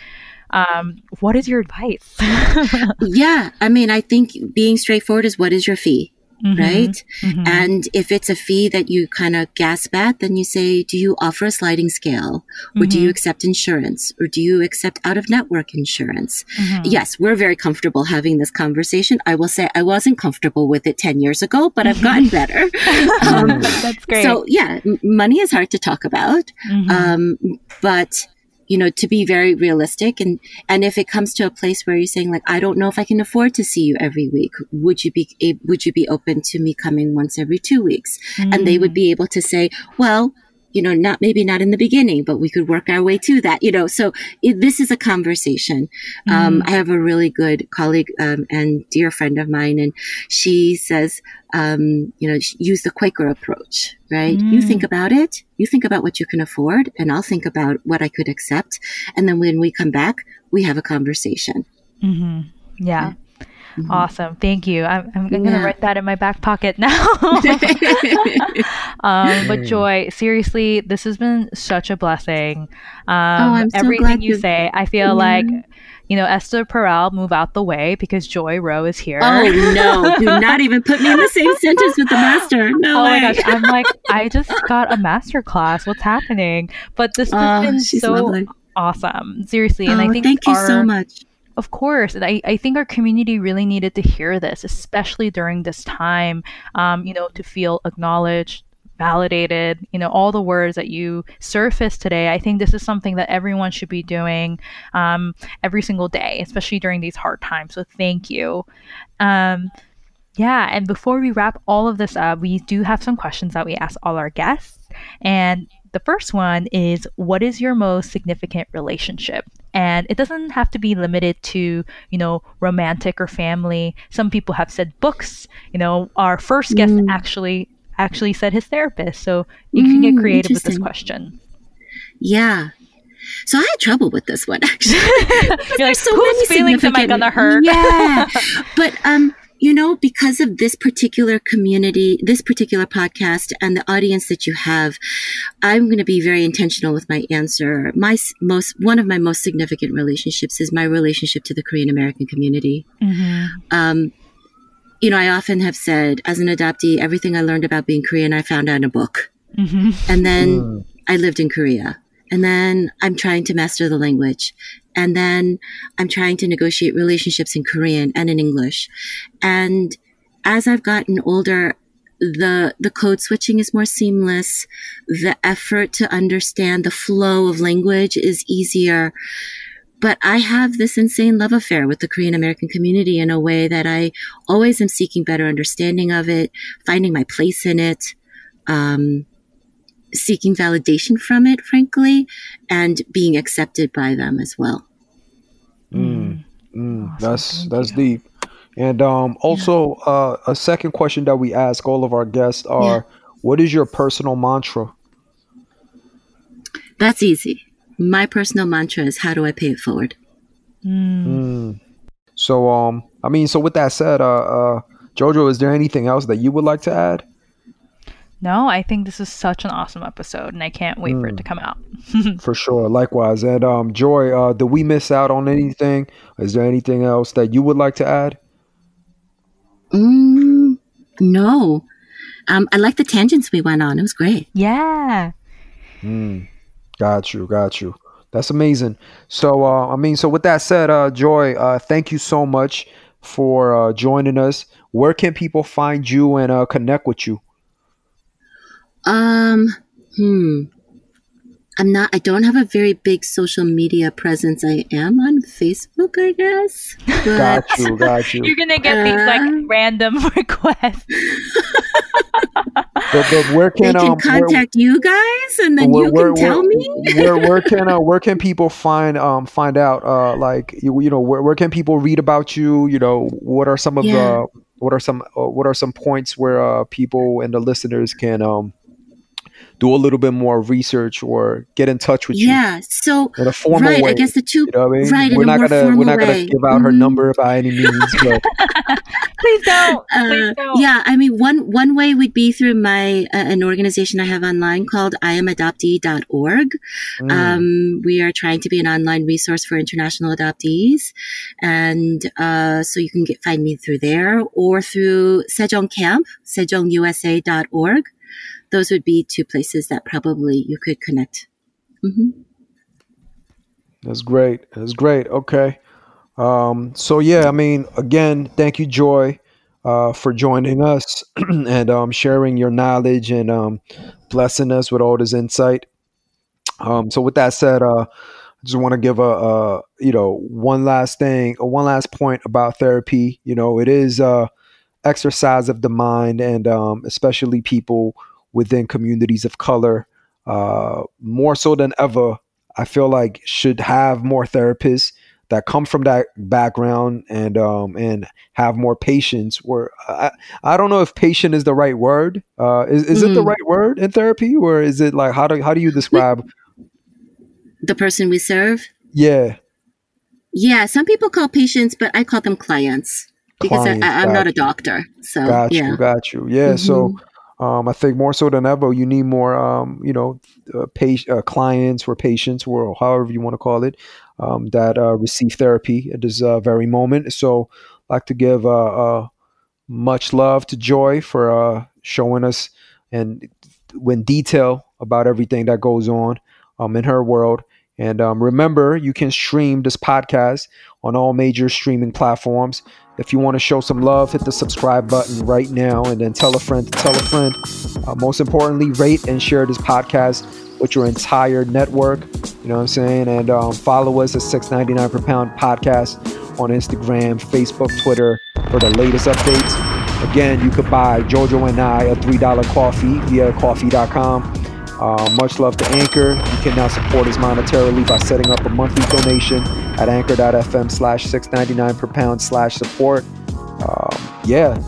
Um, what is your advice? Yeah. I mean, I think being straightforward is what is your fee? Mhm, right? mhm. And if it's a fee that you kind of gasp at, then you say, do you offer a sliding scale? Or do you accept insurance? Or do you accept out of network insurance? Mhm. Yes, we're very comfortable having this conversation. I will say I wasn't comfortable with it 10 years ago, but I've gotten better. um, That's great. so yeah, m- money is hard to talk about. Mhm. Um, but you know, to be very realistic and, and if it comes to a place where you're saying like, I don't know if I can afford to see you every week, would you be, would you be open to me coming once every two weeks? And they would mm. be able to say, well, you know, not maybe not in the beginning, but we could work our way to that, you know. So it, this is a conversation. Um, I have a really good colleague um, and dear friend of mine, and she says, um, you know, use the Quaker approach, right? You think about it, you think about what you can afford, and I'll think about what I could accept. And then when we come back, we have a conversation. hmm Yeah. Awesome. Thank you. I'm, I'm going to Yeah. write that in my back pocket now. um, but Joy, seriously, this has been such a blessing. Um, Oh, I'm so everything glad you you- say, I feel Yeah. like, you know, Esther Perel, move out the way because Joy Rho is here. Oh no! Do not even put me in the same sentence with the master. No Oh way. my gosh, I'm like, I just got a master class. What's happening? But this has Oh, been so lovely. awesome. Seriously. And oh, I think thank you so much. Of course. And I, I think our community really needed to hear this, especially during this time, um, you know, to feel acknowledged, validated, you know, all the words that you surfaced today. I think this is something that everyone should be doing um, every single day, especially during these hard times. So thank you. Um, yeah, and before we wrap all of this up, we do have some questions that we ask all our guests. And the first one is What is your most significant relationship? And it doesn't have to be limited to, you know, romantic or family. Some people have said books. You know, our first guest Mm. actually actually said his therapist. So you can get Mm, creative with this question. Yeah. So I had trouble with this one actually. You're like, so whose many feelings am I gonna hurt? Yeah. but um, you know, because of this particular community, this particular podcast, and the audience that you have, I'm going to be very intentional with my answer. My most one of my most significant relationships is my relationship to the Korean American community. Mhm. Um, you know, I often have said, as an adoptee, everything I learned about being Korean, I found out in a book. Mhm. And then I lived in Korea. And then I'm trying to master the language. And then I'm trying to negotiate relationships in Korean and in English. And as I've gotten older, the, the code switching is more seamless. The effort to understand the flow of language is easier. But I have this insane love affair with the Korean American community in a way that I always am seeking better understanding of it, finding my place in it. Um, seeking validation from it, frankly, and being accepted by them as well. Mm, mm, Awesome, that's thank that's you. deep. And um, also, uh, a second question that we ask all of our guests are, "What is your personal mantra?" That's easy. My personal mantra is how do I pay it forward? Mm. Mm. So, um, I mean, so with that said, uh, uh, Jojo, is there anything else that you would like to add? No, I think this is such an awesome episode, and I can't wait for it to come out. For sure. Likewise. And um, Joy, uh, did we miss out on anything? Is there anything else that you would like to add? Mm, no. Um, I like the tangents we went on. It was great. yeah. Mm. Got you. Got you. That's amazing. So, uh, I mean, so with that said, uh, Joy, uh, thank you so much for uh, joining us. Where can people find you and uh, connect with you? Um, hmm. I'm not, I don't have a very big social media presence. I am on Facebook, I guess. But Got you. Got you. You're gonna get these like Uh. random requests. But, but where they can can um, where- contact you guys and then where, you where, can tell me. where where can uh, where can people find um find out uh like you, you know where, where can people read about you you know what are some of Yeah. the what are some uh, what are some points where uh people and the listeners can um do a little bit more research or get in touch with you. Yeah. So, in a formal right. way I guess the two, you know what I mean? right, we're a not more gonna we're not gonna way. give out her Mhm. number by any means but Please don't. Please Uh, don't. yeah, I mean, one one way would be through my uh, an organization I have online called iamadoptee.org. mm, Um, we are trying to be an online resource for international adoptees, and uh, so you can get find me through there or through Sejong Camp, sejongusa.org. Those would be two places that probably you could connect. hmm That's great. That's great. Okay. Um, so yeah, I mean, again, thank you, Joy, uh, for joining us and um, sharing your knowledge and um, blessing us with all this insight. Um, so with that said, uh, I just want to give a, a you know one last thing, uh, one last point about therapy. You know, it is uh, exercise of the mind, and um, especially people within communities of color. uh, more so than ever, I feel like should have more therapists that come from that background and um, and have more patience. Where I, I don't know if patient is the right word. Uh, is is it the Mhm. right word in therapy, or is it like how do how do you describe? The person we serve. Yeah, Yeah, some people call patients, but I call them clients because Clients, I, I'm not a doctor. So got yeah. you, got you. Yeah, so. Um, I think more so than ever, you need more, um, you know, uh, uh, clients or patients, or however you want to call it, um, that uh, receive therapy at this uh, very moment. So, I'd like to give uh, uh, much love to Joy for showing us and in detail about everything that goes on um, in her world. And um, remember, you can stream this podcast on all major streaming platforms. If you want to show some love, hit the subscribe button right now and then tell a friend to tell a friend. Uh, most importantly, rate and share this podcast with your entire network. You know what I'm saying? And um, follow us at 6.99 per pound podcast on Instagram, Facebook, Twitter for the latest updates. Again, you could buy Jojo and I a $3 coffee via ko-fi.com. Uh, much love to Anchor. You can now support us monetarily by setting up a monthly donation at anchor.fm slash 699 per pound slash support. Um, yeah.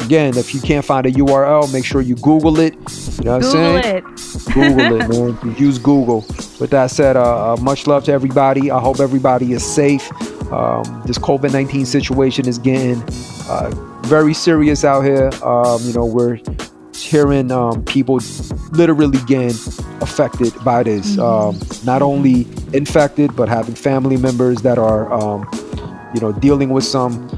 Again, if you can't find a URL, make sure you Google it. You know what Google I'm saying? it. Google it, man. Use Google. With that said, uh, uh, much love to everybody. I hope everybody is safe. Um, this COVID 19 situation is getting uh, very serious out here. Um, you know, we're hearing um, people literally getting affected by this. Um, not only infected, but having family members that are, um, you know, dealing with some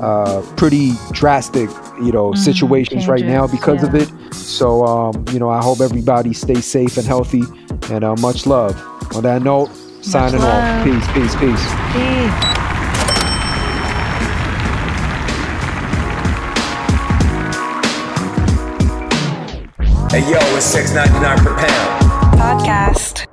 uh, pretty drastic, you know, Mhm, situations right now changes, because of it. So, um, you know, I hope everybody stays safe and healthy, and uh, much love. On that note, signing love. off. Peace, peace, peace. Peace. Hey yo, it's 6.99 per pound. Podcast.